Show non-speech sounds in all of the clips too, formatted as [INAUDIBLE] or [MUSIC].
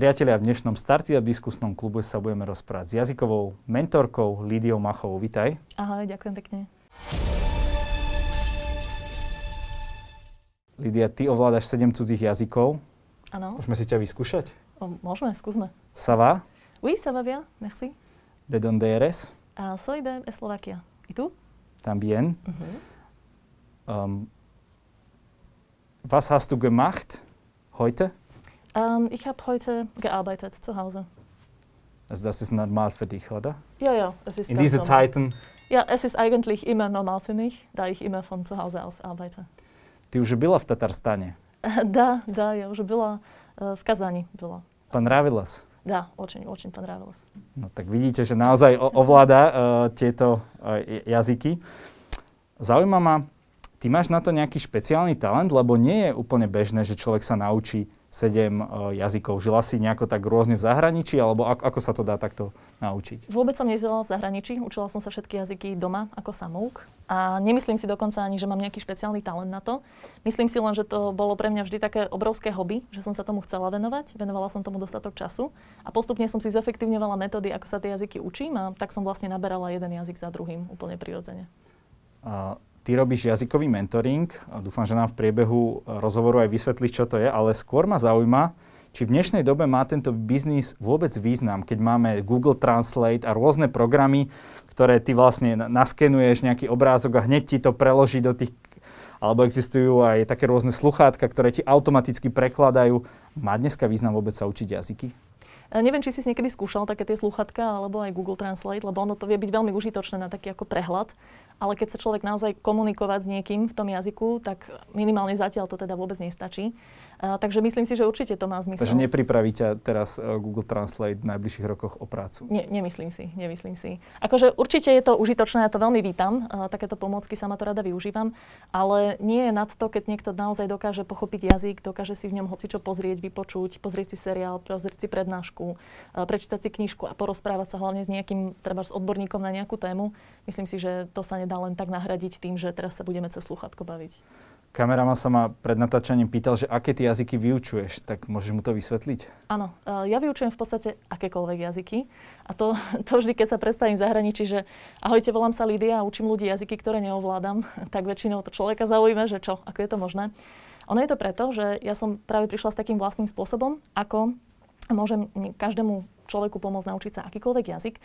Priatelia, v dnešnom Startup diskusnom klube sa budeme rozprávať s jazykovou mentorkou Lídiou Machovou. Vitaj. Ahoj, ďakujem pekne. Lídia, ty ovládaš 7 cudzích jazykov. Áno. Môžeme si ťa vyskúšať? O, môžeme, skúsme. Ça va? Oui, ça va bien, merci. De donde eres? Uh, soy de Eslovaquia. ¿Y tú? También. Mhm. Um, was hast du gemacht heute? Ähm, ich habe heute gearbeitet zu Hause. Also das ist normal für dich, oder? Ja, ja, es ist In ganz diese normal. Zeiten, Ja, es ist eigentlich immer normal für mich, da ich immer von zu Hause aus arbeite. ты уже была в Татарстане? Да, да, я уже была э, в Казани была. Понравилось? Да, очень, очень понравилось. No tak vidíte, že naozaj o- ovláda uh, tieto uh, jazyky. Zaujíma ma, ty máš na to nejaký špeciálny talent, lebo nie je úplne bežné, že človek sa naučí 7 uh, jazykov. Žila si nejako tak rôzne v zahraničí, alebo ako, ako sa to dá takto naučiť? Vôbec som nežila v zahraničí, učila som sa všetky jazyky doma ako samouk a nemyslím si dokonca ani, že mám nejaký špeciálny talent na to. Myslím si len, že to bolo pre mňa vždy také obrovské hobby, že som sa tomu chcela venovať, venovala som tomu dostatok času a postupne som si zefektívňovala metódy, ako sa tie jazyky učím a tak som vlastne naberala jeden jazyk za druhým úplne prirodzene. Uh, ty robíš jazykový mentoring. A dúfam, že nám v priebehu rozhovoru aj vysvetlíš, čo to je, ale skôr ma zaujíma, či v dnešnej dobe má tento biznis vôbec význam, keď máme Google Translate a rôzne programy, ktoré ty vlastne na- naskenuješ nejaký obrázok a hneď ti to preloží do tých alebo existujú aj také rôzne sluchátka, ktoré ti automaticky prekladajú. Má dneska význam vôbec sa učiť jazyky? E, Neviem, či si niekedy skúšal také tie sluchatka alebo aj Google Translate, lebo ono to vie byť veľmi užitočné na taký ako prehľad. Ale keď sa človek naozaj komunikovať s niekým v tom jazyku, tak minimálne zatiaľ to teda vôbec nestačí. Takže myslím si, že určite to má zmysel. Takže nepripraví ťa teraz uh, Google Translate v najbližších rokoch o prácu. Nie, nemyslím si, nemyslím si. Akože určite je to užitočné, ja to veľmi vítam, uh, takéto pomôcky sa ma to rada využívam, ale nie je nad to, keď niekto naozaj dokáže pochopiť jazyk, dokáže si v ňom hocičo pozrieť, vypočuť, pozrieť si seriál, pozrieť si prednášku, uh, prečítať si knižku a porozprávať sa hlavne s nejakým, treba s odborníkom na nejakú tému. Myslím si, že to sa nedá len tak nahradiť tým, že teraz sa budeme cez sluchatko baviť. Kameraman sa ma pred natáčaním pýtal, že aké ty jazyky vyučuješ, tak môžeš mu to vysvetliť? Áno, uh, ja vyučujem v podstate akékoľvek jazyky a to, [LAUGHS] to vždy, keď sa predstavím v zahraničí, že ahojte, volám sa Lídia a učím ľudí jazyky, ktoré neovládam, [LAUGHS] tak väčšinou to človeka zaujíma, že čo, ako je to možné. Ono je to preto, že ja som práve prišla s takým vlastným spôsobom, ako môžem každému človeku pomôcť naučiť sa akýkoľvek jazyk,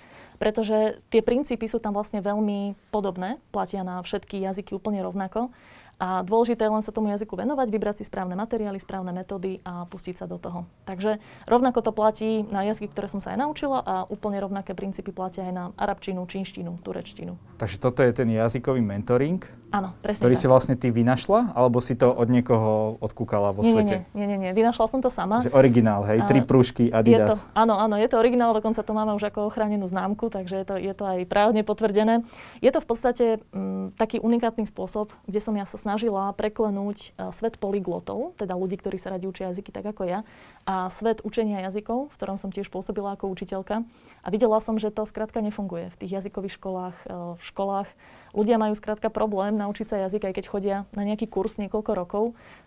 pretože tie princípy sú tam vlastne veľmi podobné, platia na všetky jazyky úplne rovnako. A dôležité je len sa tomu jazyku venovať, vybrať si správne materiály, správne metódy a pustiť sa do toho. Takže rovnako to platí na jazyky, ktoré som sa aj naučila a úplne rovnaké princípy platia aj na arabčinu, čínštinu, turečtinu. Takže toto je ten jazykový mentoring, Áno, presne ktorý tak. si vlastne ty vynašla, alebo si to od niekoho odkúkala vo nie, nie, svete? nie, nie, nie, vynašla som to sama. Že originál, hej, tri A prúžky Je to, Adidas. áno, áno, je to originál, dokonca to máme už ako ochránenú známku, takže je to, je to aj právne potvrdené. Je to v podstate mm, taký unikátny spôsob, kde som ja sa snažila preklenúť uh, svet polyglotov, teda ľudí, ktorí sa radi učia jazyky tak ako ja, a svet učenia jazykov, v ktorom som tiež pôsobila ako učiteľka. A videla som, že to skrátka nefunguje v tých jazykových školách, uh, v školách. Ľudia majú skrátka problém naučiť sa jazyk, aj keď chodia na nejaký kurz niekoľko rokov.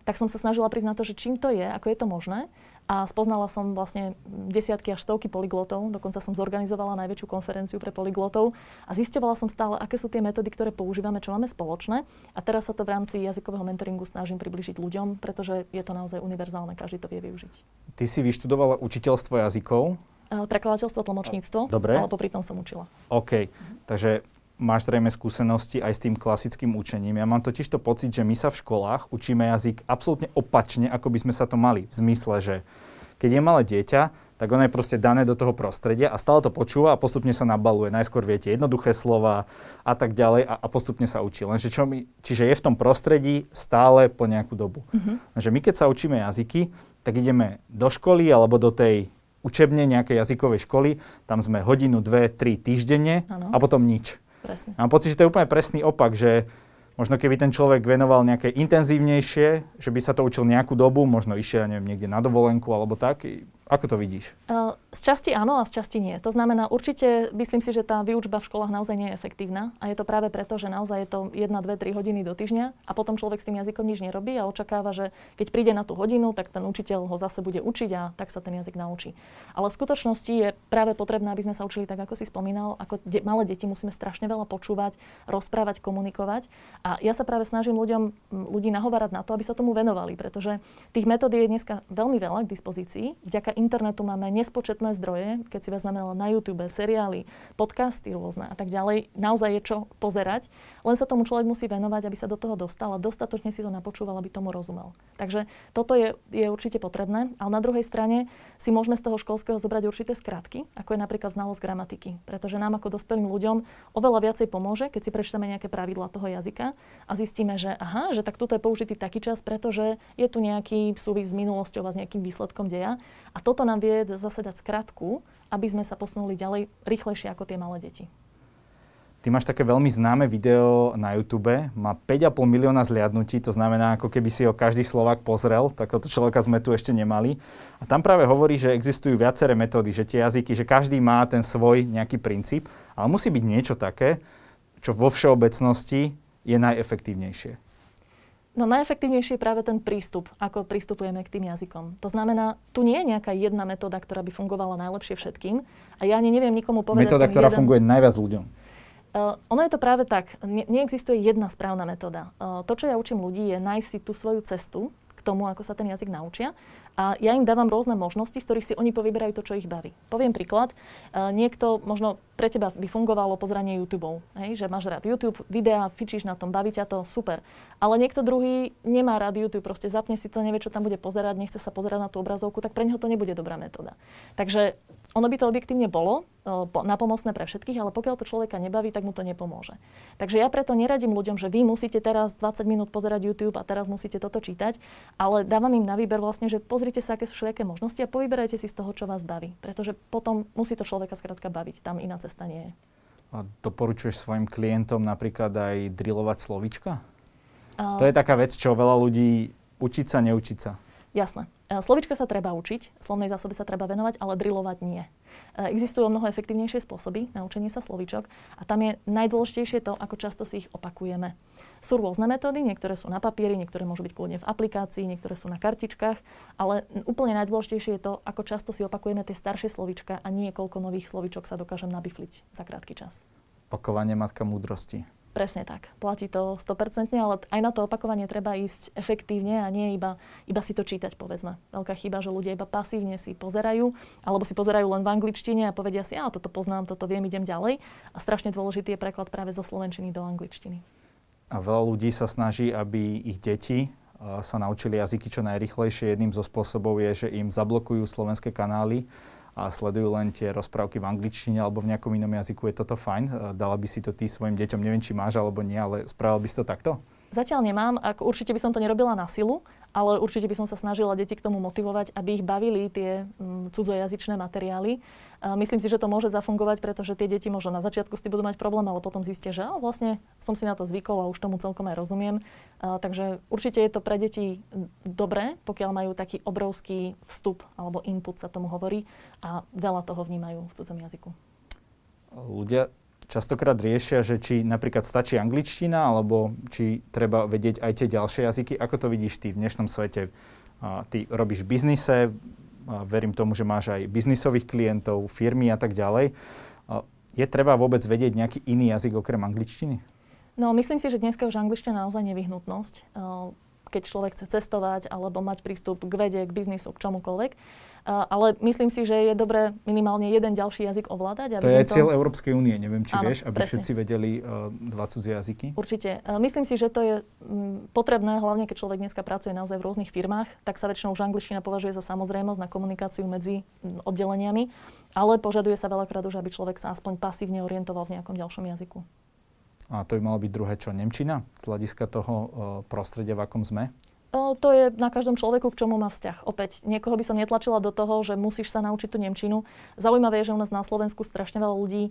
Tak som sa snažila na to, že čím to je, ako je to možné. A spoznala som vlastne desiatky až stovky polyglotov, dokonca som zorganizovala najväčšiu konferenciu pre polyglotov a zisťovala som stále, aké sú tie metódy, ktoré používame, čo máme spoločné. A teraz sa to v rámci jazykového mentoringu snažím približiť ľuďom, pretože je to naozaj univerzálne, každý to vie využiť. Ty si vyštudovala učiteľstvo jazykov. Prekladateľstvo, tlmočníctvo, Dobre. ale popri tom som učila. OK, takže máš zrejme skúsenosti aj s tým klasickým učením. Ja mám totiž to pocit, že my sa v školách učíme jazyk absolútne opačne, ako by sme sa to mali. V zmysle, že keď je malé dieťa, tak ono je proste dané do toho prostredia a stále to počúva a postupne sa nabaluje. Najskôr viete jednoduché slova a tak ďalej a, a postupne sa učí. Lenže čo my, čiže je v tom prostredí stále po nejakú dobu. Mhm. Lenže my keď sa učíme jazyky, tak ideme do školy alebo do tej učebne nejakej jazykovej školy, tam sme hodinu, dve, tri týždenne Áno. a potom nič. Presne. Mám pocit, že to je úplne presný opak, že možno keby ten človek venoval nejaké intenzívnejšie, že by sa to učil nejakú dobu, možno išiel, neviem, niekde na dovolenku alebo tak, Ako to vidíš? Z časti áno a z časti nie. To znamená, určite myslím si, že tá výučba v školách naozaj nie je efektívna a je to práve preto, že naozaj je to 1, 2, 3 hodiny do týždňa a potom človek s tým jazykom nič nerobí a očakáva, že keď príde na tú hodinu, tak ten učiteľ ho zase bude učiť a tak sa ten jazyk naučí. Ale v skutočnosti je práve potrebné, aby sme sa učili tak, ako si spomínal, ako de- malé deti musíme strašne veľa počúvať, rozprávať, komunikovať a ja sa práve snažím ľuďom, ľudí nahovárať na to, aby sa tomu venovali, pretože tých metód je dneska veľmi veľa k dispozícii. Vďaka internetu máme nespočetné zdroje, keď si vezmeme na YouTube seriály, podcasty rôzne a tak ďalej. Naozaj je čo pozerať, len sa tomu človek musí venovať, aby sa do toho dostal a dostatočne si to napočúval, aby tomu rozumel. Takže toto je, je určite potrebné, ale na druhej strane si môžeme z toho školského zobrať určité skratky, ako je napríklad znalosť gramatiky. Pretože nám ako dospelým ľuďom oveľa viacej pomôže, keď si prečítame nejaké pravidla toho jazyka a zistíme, že aha, že tak tuto je použitý taký čas, pretože je tu nejaký súvis s minulosťou a s nejakým výsledkom deja. A toto nám vie zase dať skratku, aby sme sa posunuli ďalej rýchlejšie ako tie malé deti. Ty máš také veľmi známe video na YouTube, má 5,5 milióna zliadnutí, to znamená, ako keby si ho každý Slovak pozrel, takéhoto človeka sme tu ešte nemali. A tam práve hovorí, že existujú viaceré metódy, že tie jazyky, že každý má ten svoj nejaký princíp, ale musí byť niečo také, čo vo všeobecnosti je najefektívnejšie. No najefektívnejší je práve ten prístup, ako pristupujeme k tým jazykom. To znamená, tu nie je nejaká jedna metóda, ktorá by fungovala najlepšie všetkým. A ja ani neviem nikomu povedať... Metóda, ktorá jeden... funguje najviac ľuďom. Uh, ono je to práve tak. Ne- neexistuje jedna správna metóda. Uh, to, čo ja učím ľudí, je nájsť si tú svoju cestu k tomu, ako sa ten jazyk naučia. A ja im dávam rôzne možnosti, z ktorých si oni povyberajú to, čo ich baví. Poviem príklad. Uh, niekto, možno pre teba by fungovalo pozranie YouTube, hej, že máš rád YouTube, videá, fičíš na tom, baví ťa to, super. Ale niekto druhý nemá rád YouTube, proste zapne si to, nevie, čo tam bude pozerať, nechce sa pozerať na tú obrazovku, tak pre neho to nebude dobrá metóda. Takže ono by to objektívne bolo napomocné pre všetkých, ale pokiaľ to človeka nebaví, tak mu to nepomôže. Takže ja preto neradím ľuďom, že vy musíte teraz 20 minút pozerať YouTube a teraz musíte toto čítať, ale dávam im na výber vlastne, že pozrite sa, aké sú všetké možnosti a povyberajte si z toho, čo vás baví. Pretože potom musí to človeka skrátka baviť, tam iná cesta nie je. A doporučuješ svojim klientom napríklad aj drillovať slovička? Uh, to je taká vec, čo veľa ľudí učiť sa, neučiť sa. Jasné. E, slovička sa treba učiť, slovnej zásobe sa treba venovať, ale drilovať nie. E, existujú mnoho efektívnejšie spôsoby na učenie sa slovičok a tam je najdôležitejšie to, ako často si ich opakujeme. Sú rôzne metódy, niektoré sú na papieri, niektoré môžu byť kľudne v aplikácii, niektoré sú na kartičkách, ale úplne najdôležitejšie je to, ako často si opakujeme tie staršie slovička a nie koľko nových slovičok sa dokážem nabifliť za krátky čas. Opakovanie matka múdrosti. Presne tak. Platí to 100%, ale aj na to opakovanie treba ísť efektívne a nie iba, iba si to čítať, povedzme. Veľká chyba, že ľudia iba pasívne si pozerajú, alebo si pozerajú len v angličtine a povedia si, ja toto poznám, toto viem, idem ďalej. A strašne dôležitý je preklad práve zo slovenčiny do angličtiny. A veľa ľudí sa snaží, aby ich deti sa naučili jazyky čo najrychlejšie. Jedným zo spôsobov je, že im zablokujú slovenské kanály a sledujú len tie rozprávky v angličtine alebo v nejakom inom jazyku, je toto fajn? Dala by si to ty svojim deťom, neviem, či máš alebo nie, ale spravil by si to takto? Zatiaľ nemám, ako určite by som to nerobila na silu, ale určite by som sa snažila deti k tomu motivovať, aby ich bavili tie mm, cudzojazyčné materiály. A myslím si, že to môže zafungovať, pretože tie deti možno na začiatku s tým budú mať problém, ale potom zistia, že vlastne som si na to zvykol a už tomu celkom aj rozumiem. A, takže určite je to pre deti dobré, pokiaľ majú taký obrovský vstup alebo input sa tomu hovorí a veľa toho vnímajú v cudzom jazyku. Ľudia častokrát riešia, že či napríklad stačí angličtina, alebo či treba vedieť aj tie ďalšie jazyky. Ako to vidíš ty v dnešnom svete? Ty robíš v biznise, verím tomu, že máš aj biznisových klientov, firmy a tak ďalej. Je treba vôbec vedieť nejaký iný jazyk okrem angličtiny? No, myslím si, že dneska už angličtina naozaj nevyhnutnosť. Keď človek chce cestovať alebo mať prístup k vede, k biznisu, k čomukoľvek ale myslím si, že je dobré minimálne jeden ďalší jazyk ovládať. To je to... cieľ Európskej únie, neviem, či Áno, vieš, aby presne. všetci vedeli uh, dva cudzie jazyky. Určite. Uh, myslím si, že to je um, potrebné, hlavne keď človek dneska pracuje naozaj v rôznych firmách, tak sa väčšinou už angličtina považuje za samozrejmosť na komunikáciu medzi oddeleniami, ale požaduje sa veľakrát už, aby človek sa aspoň pasívne orientoval v nejakom ďalšom jazyku. A to by malo byť druhé čo? Nemčina? Z hľadiska toho uh, prostredia, v akom sme? To je na každom človeku, k čomu má vzťah. Opäť, niekoho by som netlačila do toho, že musíš sa naučiť tú Nemčinu. Zaujímavé je, že u nás na Slovensku strašne veľa ľudí e,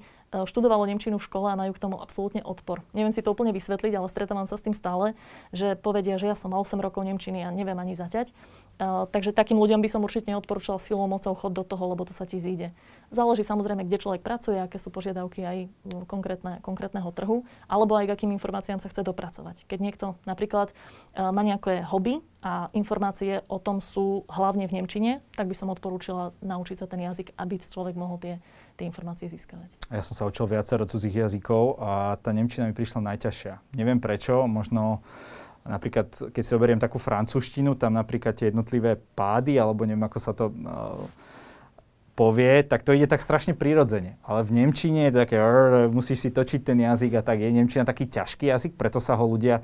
študovalo Nemčinu v škole a majú k tomu absolútne odpor. Neviem si to úplne vysvetliť, ale stretávam sa s tým stále, že povedia, že ja som mal 8 rokov Nemčiny a neviem ani zaťať. Uh, takže takým ľuďom by som určite neodporúčala silou mocou chod do toho, lebo to sa ti zíde. Záleží samozrejme, kde človek pracuje, aké sú požiadavky aj konkrétne, konkrétneho trhu, alebo aj k akým informáciám sa chce dopracovať. Keď niekto napríklad uh, má nejaké hobby a informácie o tom sú hlavne v Nemčine, tak by som odporúčila naučiť sa ten jazyk, aby človek mohol tie, tie informácie získavať. Ja som sa učil viacero cudzích jazykov a tá Nemčina mi prišla najťažšia. Neviem prečo, možno Napríklad, keď si oberiem takú francúzštinu, tam napríklad tie jednotlivé pády, alebo neviem, ako sa to uh, povie, tak to ide tak strašne prirodzene. Ale v Nemčine je to také, rr, musíš si točiť ten jazyk a tak. Je Nemčina taký ťažký jazyk, preto sa ho ľudia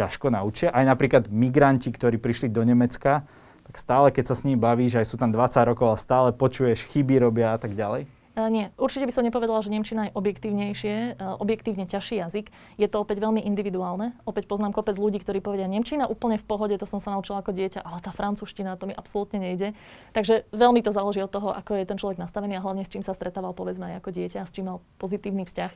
ťažko naučia. Aj napríklad migranti, ktorí prišli do Nemecka, tak stále, keď sa s nimi bavíš, aj sú tam 20 rokov a stále počuješ, chyby robia a tak ďalej. Uh, nie, určite by som nepovedala, že Nemčina je objektívnejšie, uh, objektívne ťažší jazyk. Je to opäť veľmi individuálne. Opäť poznám kopec ľudí, ktorí povedia, Nemčina úplne v pohode, to som sa naučila ako dieťa, ale tá francúzština, to mi absolútne nejde. Takže veľmi to záleží od toho, ako je ten človek nastavený a hlavne s čím sa stretával, povedzme, aj ako dieťa, s čím mal pozitívny vzťah.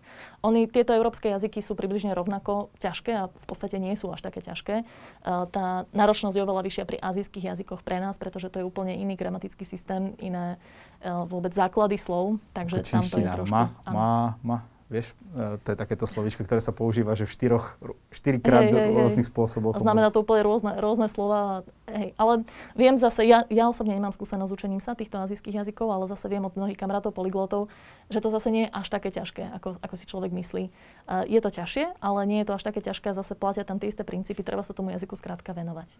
Oni, tieto európske jazyky sú približne rovnako ťažké a v podstate nie sú až také ťažké. Uh, tá náročnosť je oveľa vyššia pri azijských jazykoch pre nás, pretože to je úplne iný gramatický systém, iné vôbec základy slov. Takže tam to je trošku... Ma, má, má, vieš, e, to je takéto slovíčko, ktoré sa používa, že v štyroch, štyrikrát hej, hej, rôznych hej. spôsoboch. Znamená to úplne rôzne, rôzne slova. Hej. Ale viem zase, ja, ja osobne nemám skúsenosť s učením sa týchto azijských jazykov, ale zase viem od mnohých kamarátov polyglotov, že to zase nie je až také ťažké, ako, ako si človek myslí. Uh, je to ťažšie, ale nie je to až také ťažké zase platia tam tie isté princípy, treba sa tomu jazyku skrátka venovať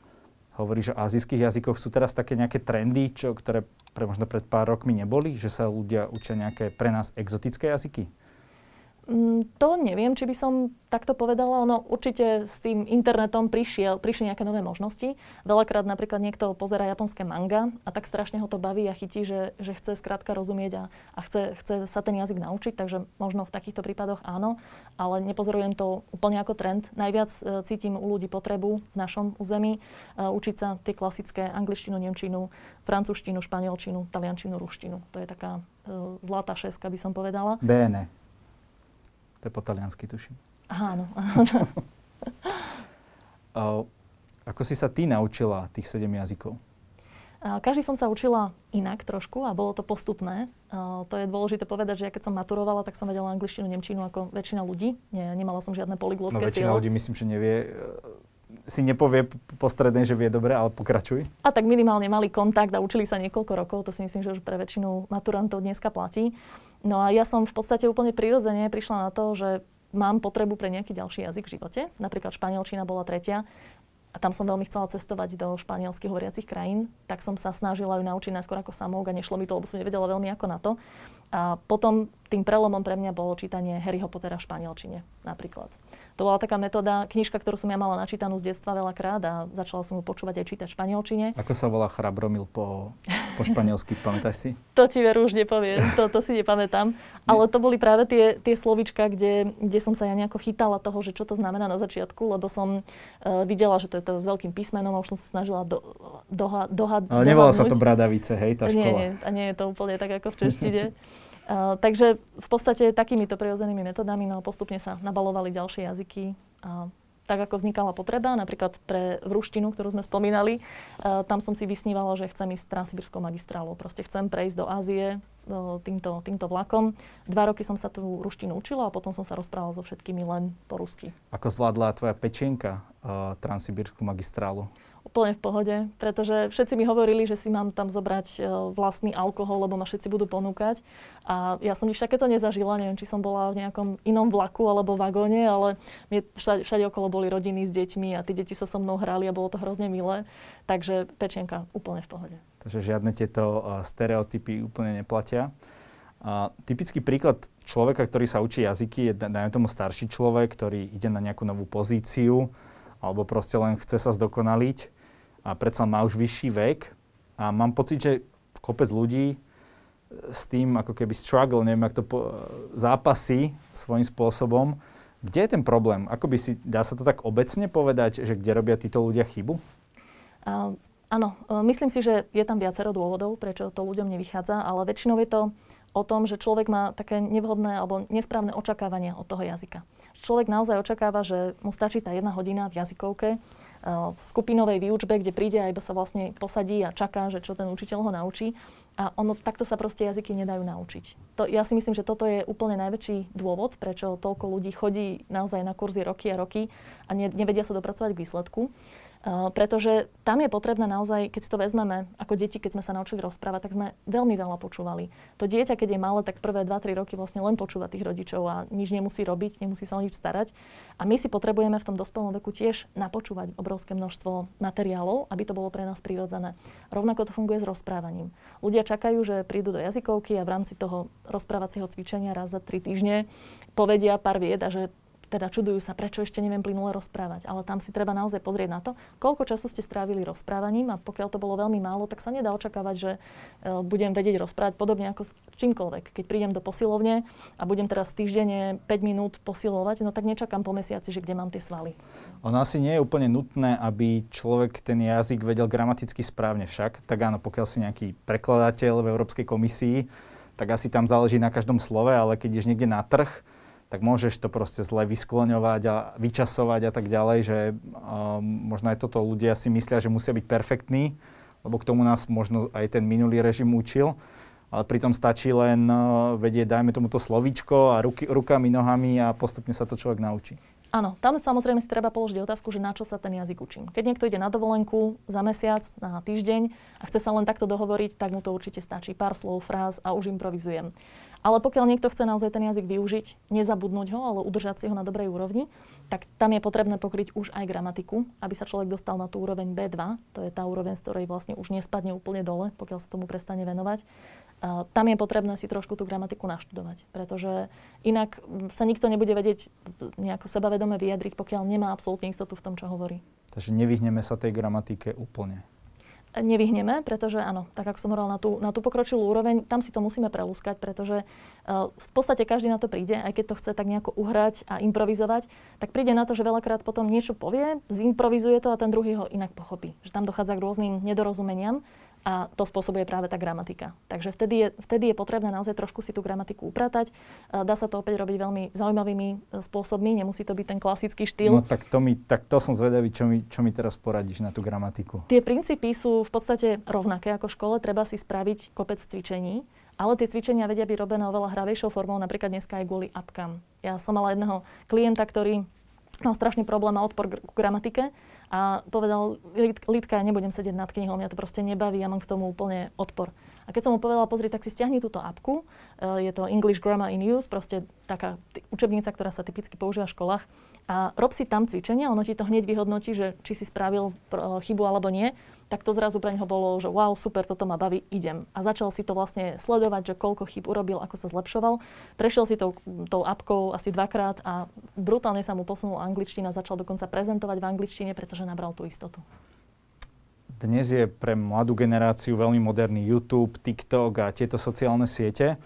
hovoríš o azijských jazykoch. Sú teraz také nejaké trendy, čo, ktoré pre možno pred pár rokmi neboli? Že sa ľudia učia nejaké pre nás exotické jazyky? Mm, to neviem, či by som takto povedala. Ono určite s tým internetom prišiel, prišli nejaké nové možnosti. Veľakrát napríklad niekto pozera japonské manga a tak strašne ho to baví a chytí, že, že chce skrátka rozumieť a, a chce, chce sa ten jazyk naučiť, takže možno v takýchto prípadoch áno, ale nepozorujem to úplne ako trend. Najviac e, cítim u ľudí potrebu v našom území e, učiť sa tie klasické angličtinu, nemčinu, francúzštinu, španielčinu, taliančinu, ruštinu. To je taká e, zlatá šeska, by som povedala. Bene. To je po taliansky, tuším. Áno. [LAUGHS] ako si sa ty naučila tých sedem jazykov? Každý som sa učila inak trošku a bolo to postupné. To je dôležité povedať, že ja keď som maturovala, tak som vedela angličtinu, nemčinu ako väčšina ľudí. Nie, nemala som žiadne polyglotské No väčšina ľudí myslím, že nevie, e, si nepovie postredne, že vie dobre, ale pokračuj. A tak minimálne mali kontakt a učili sa niekoľko rokov. To si myslím, že už pre väčšinu maturantov dneska platí. No a ja som v podstate úplne prirodzene prišla na to, že mám potrebu pre nejaký ďalší jazyk v živote. Napríklad španielčina bola tretia a tam som veľmi chcela cestovať do španielských hovoriacich krajín, tak som sa snažila ju naučiť najskôr ako samouk a nešlo mi to, lebo som nevedela veľmi ako na to. A potom tým prelomom pre mňa bolo čítanie Harryho Pottera v španielčine napríklad. To bola taká metóda, knižka, ktorú som ja mala načítanú z detstva veľakrát a začala som ju počúvať aj čítať v španielčine. Ako sa volá chrabromil po, po španielsky, [LAUGHS] pamätáš si? To ti veru už nepoviem, to, to si nepamätám. Ale to boli práve tie, tie slovička, kde, kde som sa ja nejako chytala toho, že čo to znamená na začiatku, lebo som uh, videla, že to je to s veľkým písmenom a už som sa snažila do, doha, doha, Ale nevolá sa to Bradavice, hej, tá škola? Nie, nie, a nie je to úplne tak ako v češtine. [LAUGHS] Takže v podstate takýmito prirodzenými metodami no, postupne sa nabalovali ďalšie jazyky. Uh, tak ako vznikala potreba, napríklad pre vruštinu, ktorú sme spomínali, tam som si vysnívala, že chcem ísť transsibirskou magistrálou. Proste chcem prejsť do Ázie uh, týmto, týmto vlakom. Dva roky som sa tú ruštinu učila a potom som sa rozprávala so všetkými len po rusky. Ako zvládla tvoja pečenka uh, transsibirskú magistrálu? Úplne v pohode, pretože všetci mi hovorili, že si mám tam zobrať e, vlastný alkohol, lebo ma všetci budú ponúkať. A ja som nič takéto nezažila, neviem, či som bola v nejakom inom vlaku alebo vagóne, ale všade, všade okolo boli rodiny s deťmi a tí deti sa so mnou hrali a bolo to hrozne milé. Takže pečenka úplne v pohode. Takže žiadne tieto stereotypy úplne neplatia. Uh, typický príklad človeka, ktorý sa učí jazyky, je dajme tomu starší človek, ktorý ide na nejakú novú pozíciu alebo proste len chce sa zdokonaliť a predsa má už vyšší vek a mám pocit, že kopec ľudí s tým ako keby struggle, neviem, ako to po, zápasy svojím spôsobom. Kde je ten problém? Ako by si, dá sa to tak obecne povedať, že kde robia títo ľudia chybu? Uh, áno, myslím si, že je tam viacero dôvodov, prečo to ľuďom nevychádza, ale väčšinou je to o tom, že človek má také nevhodné alebo nesprávne očakávania od toho jazyka. Človek naozaj očakáva, že mu stačí tá jedna hodina v jazykovke, v skupinovej výučbe, kde príde a iba sa vlastne posadí a čaká, že čo ten učiteľ ho naučí. A ono, takto sa proste jazyky nedajú naučiť. To, ja si myslím, že toto je úplne najväčší dôvod, prečo toľko ľudí chodí naozaj na kurzy roky a roky a ne, nevedia sa dopracovať k výsledku. Uh, pretože tam je potrebné naozaj, keď si to vezmeme ako deti, keď sme sa naučili rozprávať, tak sme veľmi veľa počúvali. To dieťa, keď je malé, tak prvé 2-3 roky vlastne len počúva tých rodičov a nič nemusí robiť, nemusí sa o nič starať. A my si potrebujeme v tom dospelom veku tiež napočúvať obrovské množstvo materiálov, aby to bolo pre nás prirodzené. Rovnako to funguje s rozprávaním. Ľudia čakajú, že prídu do jazykovky a v rámci toho rozprávacieho cvičenia raz za 3 týždne povedia pár vied a že teda čudujú sa, prečo ešte neviem plynule rozprávať. Ale tam si treba naozaj pozrieť na to, koľko času ste strávili rozprávaním a pokiaľ to bolo veľmi málo, tak sa nedá očakávať, že uh, budem vedieť rozprávať podobne ako s čímkoľvek. Keď prídem do posilovne a budem teraz týždenne 5 minút posilovať, no tak nečakám po mesiaci, že kde mám tie svaly. Ono asi nie je úplne nutné, aby človek ten jazyk vedel gramaticky správne však. Tak áno, pokiaľ si nejaký prekladateľ v Európskej komisii, tak asi tam záleží na každom slove, ale keď ideš niekde na trh, tak môžeš to proste zle vyskloňovať a vyčasovať a tak ďalej, že um, možno aj toto ľudia si myslia, že musia byť perfektní, lebo k tomu nás možno aj ten minulý režim učil, ale pritom stačí len uh, vedieť, dajme tomuto slovíčko a ruky, rukami, nohami a postupne sa to človek naučí. Áno, tam samozrejme si treba položiť otázku, že na čo sa ten jazyk učím. Keď niekto ide na dovolenku za mesiac, na týždeň a chce sa len takto dohovoriť, tak mu to určite stačí. Pár slov, fráz a už improvizujem. Ale pokiaľ niekto chce naozaj ten jazyk využiť, nezabudnúť ho, ale udržať si ho na dobrej úrovni, tak tam je potrebné pokryť už aj gramatiku, aby sa človek dostal na tú úroveň B2. To je tá úroveň, z ktorej vlastne už nespadne úplne dole, pokiaľ sa tomu prestane venovať. A tam je potrebné si trošku tú gramatiku naštudovať, pretože inak sa nikto nebude vedieť nejako sebavedome vyjadriť, pokiaľ nemá absolútne istotu v tom, čo hovorí. Takže nevyhneme sa tej gramatike úplne nevyhneme, pretože áno, tak ako som hovorila na tú, na tú pokročilú úroveň, tam si to musíme prelúskať, pretože uh, v podstate každý na to príde, aj keď to chce tak nejako uhrať a improvizovať, tak príde na to, že veľakrát potom niečo povie, zimprovizuje to a ten druhý ho inak pochopí. Že tam dochádza k rôznym nedorozumeniam a to spôsobuje práve tá gramatika. Takže vtedy je, vtedy je potrebné naozaj trošku si tú gramatiku upratať. Dá sa to opäť robiť veľmi zaujímavými e, spôsobmi, nemusí to byť ten klasický štýl. No tak to, mi, tak to som zvedavý, čo mi, čo mi teraz poradíš na tú gramatiku. Tie princípy sú v podstate rovnaké ako v škole, treba si spraviť kopec cvičení. Ale tie cvičenia vedia byť robené oveľa hravejšou formou, napríklad dneska aj kvôli apkám. Ja som mala jedného klienta, ktorý mal strašný problém a odpor k gramatike a povedal, Lidka, ja nebudem sedieť nad knihou, mňa to proste nebaví, ja mám k tomu úplne odpor. A keď som mu povedala, pozri, tak si stiahni túto apku, e, je to English Grammar in Use, proste taká učebnica, ktorá sa typicky používa v školách a rob si tam cvičenia, ono ti to hneď vyhodnotí, že či si spravil chybu alebo nie tak to zrazu pre neho bolo, že wow, super, toto ma baví, idem. A začal si to vlastne sledovať, že koľko chyb urobil, ako sa zlepšoval. Prešiel si tou, tou apkou asi dvakrát a brutálne sa mu posunul angličtina, začal dokonca prezentovať v angličtine, pretože nabral tú istotu. Dnes je pre mladú generáciu veľmi moderný YouTube, TikTok a tieto sociálne siete.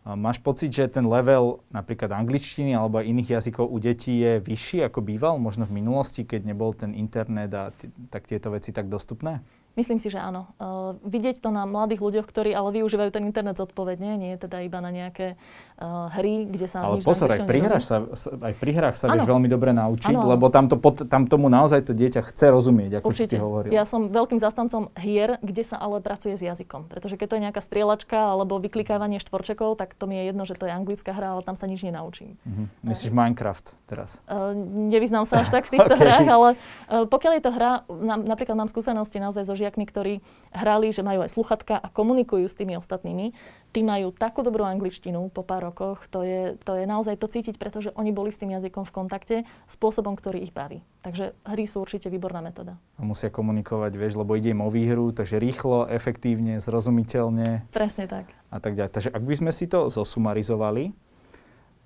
Máš pocit, že ten level napríklad angličtiny alebo iných jazykov u detí je vyšší ako býval možno v minulosti, keď nebol ten internet a t- tak tieto veci tak dostupné? Myslím si, že áno. Uh, vidieť to na mladých ľuďoch, ktorí ale využívajú ten internet zodpovedne, nie je teda iba na nejaké uh, hry, kde sa Ale pozor, aj pri, sa, aj pri hrách sa vieš veľmi dobre naučiť, ano, lebo tam, to, tam tomu naozaj to dieťa chce rozumieť, ako Určite. si ty hovoril. Ja som veľkým zastancom hier, kde sa ale pracuje s jazykom. Pretože keď to je nejaká strieľačka alebo vyklikávanie štvorčekov, tak to mi je jedno, že to je anglická hra, ale tam sa nič nenaučím. Uh-huh. Myslíš Minecraft teraz? Uh, nevyznám sa až [LAUGHS] tak v týchto okay. hrách, ale uh, pokiaľ je to hra, na, napríklad mám skúsenosti naozaj so žiakmi, ktorí hrali, že majú aj sluchatka a komunikujú s tými ostatnými, tí majú takú dobrú angličtinu po pár rokoch, to je, to je naozaj to cítiť, pretože oni boli s tým jazykom v kontakte spôsobom, ktorý ich baví. Takže hry sú určite výborná metóda. A musia komunikovať, vieš, lebo ide im o výhru, takže rýchlo, efektívne, zrozumiteľne. Presne tak. A tak ďalej. Takže ak by sme si to zosumarizovali,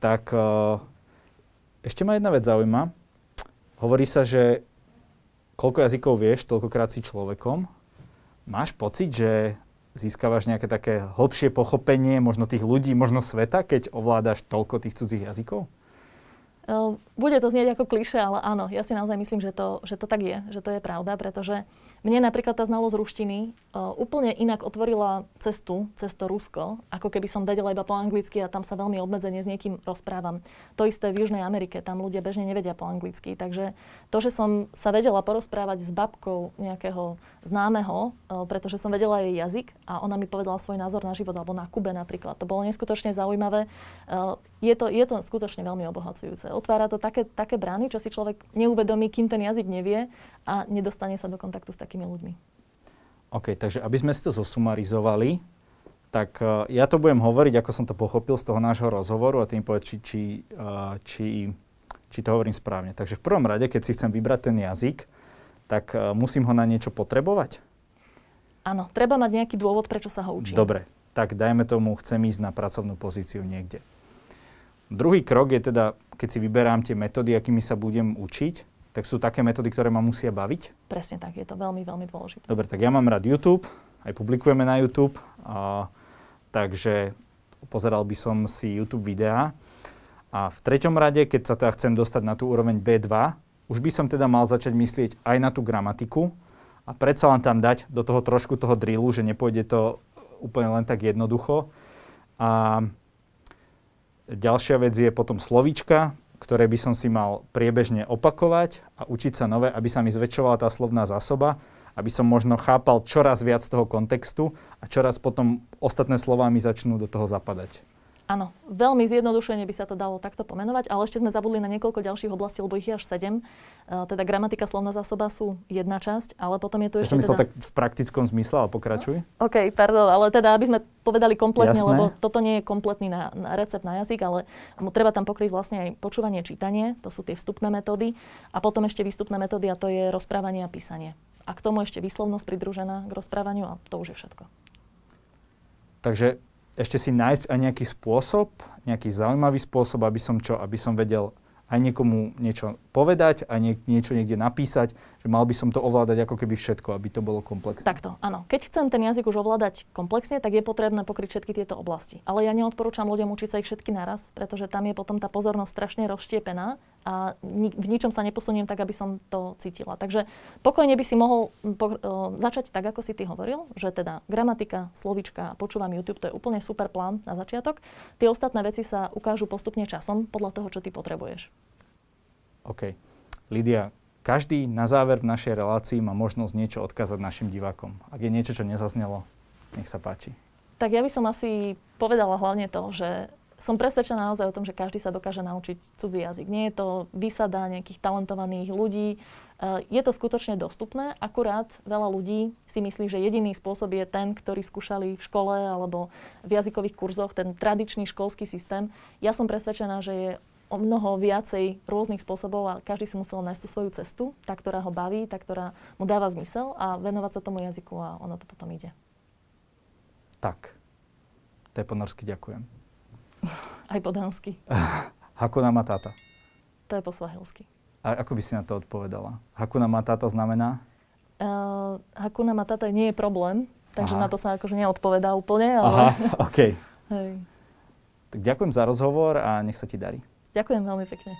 tak uh, ešte ma jedna vec zaujíma. Hovorí sa, že koľko jazykov vieš, toľkokrát si človekom. Máš pocit, že získavaš nejaké také hlbšie pochopenie možno tých ľudí, možno sveta, keď ovládaš toľko tých cudzích jazykov? Bude to znieť ako kliše, ale áno, ja si naozaj myslím, že to, že to tak je, že to je pravda, pretože Mne napríklad tá znalosť ruštiny uh, úplne inak otvorila cestu cez to Rusko, ako keby som vedela iba po anglicky a tam sa veľmi obmedzene s niekým rozprávam. To isté v Južnej Amerike, tam ľudia bežne nevedia po anglicky. Takže to, že som sa vedela porozprávať s babkou nejakého známeho, uh, pretože som vedela jej jazyk a ona mi povedala svoj názor na život, alebo na Kube napríklad. To bolo neskutočne zaujímavé. Uh, je, to, je to skutočne veľmi obohacujúce. Otvára to také, také brány, čo si človek neuvedomí, kým ten jazyk nevie a nedostane sa do kontaktu s takými ľuďmi. OK, takže aby sme si to zosumarizovali, tak uh, ja to budem hovoriť, ako som to pochopil z toho nášho rozhovoru a tým povedať, či, či, uh, či, či to hovorím správne. Takže v prvom rade, keď si chcem vybrať ten jazyk, tak uh, musím ho na niečo potrebovať? Áno, treba mať nejaký dôvod, prečo sa ho učím. Dobre, tak dajme tomu, chcem ísť na pracovnú pozíciu niekde. Druhý krok je teda, keď si vyberám tie metódy, akými sa budem učiť, tak sú také metódy, ktoré ma musia baviť? Presne tak, je to veľmi, veľmi dôležité. Dobre, tak ja mám rád YouTube, aj publikujeme na YouTube, a, takže pozeral by som si YouTube videá. A v treťom rade, keď sa teda chcem dostať na tú úroveň B2, už by som teda mal začať myslieť aj na tú gramatiku a predsa len tam dať do toho trošku toho drillu, že nepôjde to úplne len tak jednoducho. A ďalšia vec je potom slovíčka, ktoré by som si mal priebežne opakovať a učiť sa nové, aby sa mi zväčšovala tá slovná zásoba, aby som možno chápal čoraz viac toho kontextu a čoraz potom ostatné slová mi začnú do toho zapadať. Áno, veľmi zjednodušene by sa to dalo takto pomenovať, ale ešte sme zabudli na niekoľko ďalších oblastí, lebo ich je až sedem. Uh, teda gramatika, slovná zásoba sú jedna časť, ale potom je tu ja ešte... som myslel teda... tak v praktickom zmysle, ale pokračuj. No, OK, pardon, ale teda, aby sme povedali kompletne, Jasné. lebo toto nie je kompletný na, na recept na jazyk, ale mu treba tam pokryť vlastne aj počúvanie, čítanie, to sú tie vstupné metódy, a potom ešte výstupné metódy, a to je rozprávanie a písanie. A k tomu ešte výslovnosť pridružená k rozprávaniu a to už je všetko. Takže ešte si nájsť aj nejaký spôsob, nejaký zaujímavý spôsob, aby som čo, aby som vedel aj niekomu niečo povedať, aj nie, niečo niekde napísať, že mal by som to ovládať ako keby všetko, aby to bolo komplexné. Takto, áno. Keď chcem ten jazyk už ovládať komplexne, tak je potrebné pokryť všetky tieto oblasti. Ale ja neodporúčam ľuďom učiť sa ich všetky naraz, pretože tam je potom tá pozornosť strašne rozštiepená a ni- v ničom sa neposuniem tak, aby som to cítila. Takže pokojne by si mohol po- o, začať tak, ako si ty hovoril, že teda gramatika, slovička a počúvam YouTube, to je úplne super plán na začiatok. Tie ostatné veci sa ukážu postupne časom podľa toho, čo ty potrebuješ. OK. Lidia, každý na záver v našej relácii má možnosť niečo odkázať našim divákom. Ak je niečo, čo nezaznelo, nech sa páči. Tak ja by som asi povedala hlavne to, že som presvedčená naozaj o tom, že každý sa dokáže naučiť cudzí jazyk. Nie je to vysada nejakých talentovaných ľudí. Eh, Je to skutočne dostupné, akurát veľa ľudí si myslí, že jediný spôsob je ten, ktorý skúšali v škole alebo v jazykových kurzoch, ten tradičný školský systém. Ja som presvedčená, že je o mnoho viacej rôznych spôsobov a každý si musel nájsť tú svoju cestu, tá, ktorá ho baví, tá, ktorá mu dáva zmysel a venovať sa tomu jazyku a ono to potom ide. Tak. To je ponorsky ďakujem. [LAUGHS] Aj po dánsky. [LAUGHS] Hakuna Matata. To je po svahilsky. A ako by si na to odpovedala? Hakuna Matata znamená? Uh, Hakuna Matata nie je problém, takže Aha. na to sa akože neodpovedá úplne, ale... Aha, [LAUGHS] OK. Hej. Tak ďakujem za rozhovor a nech sa ti darí. Ďakujem veľmi pekne.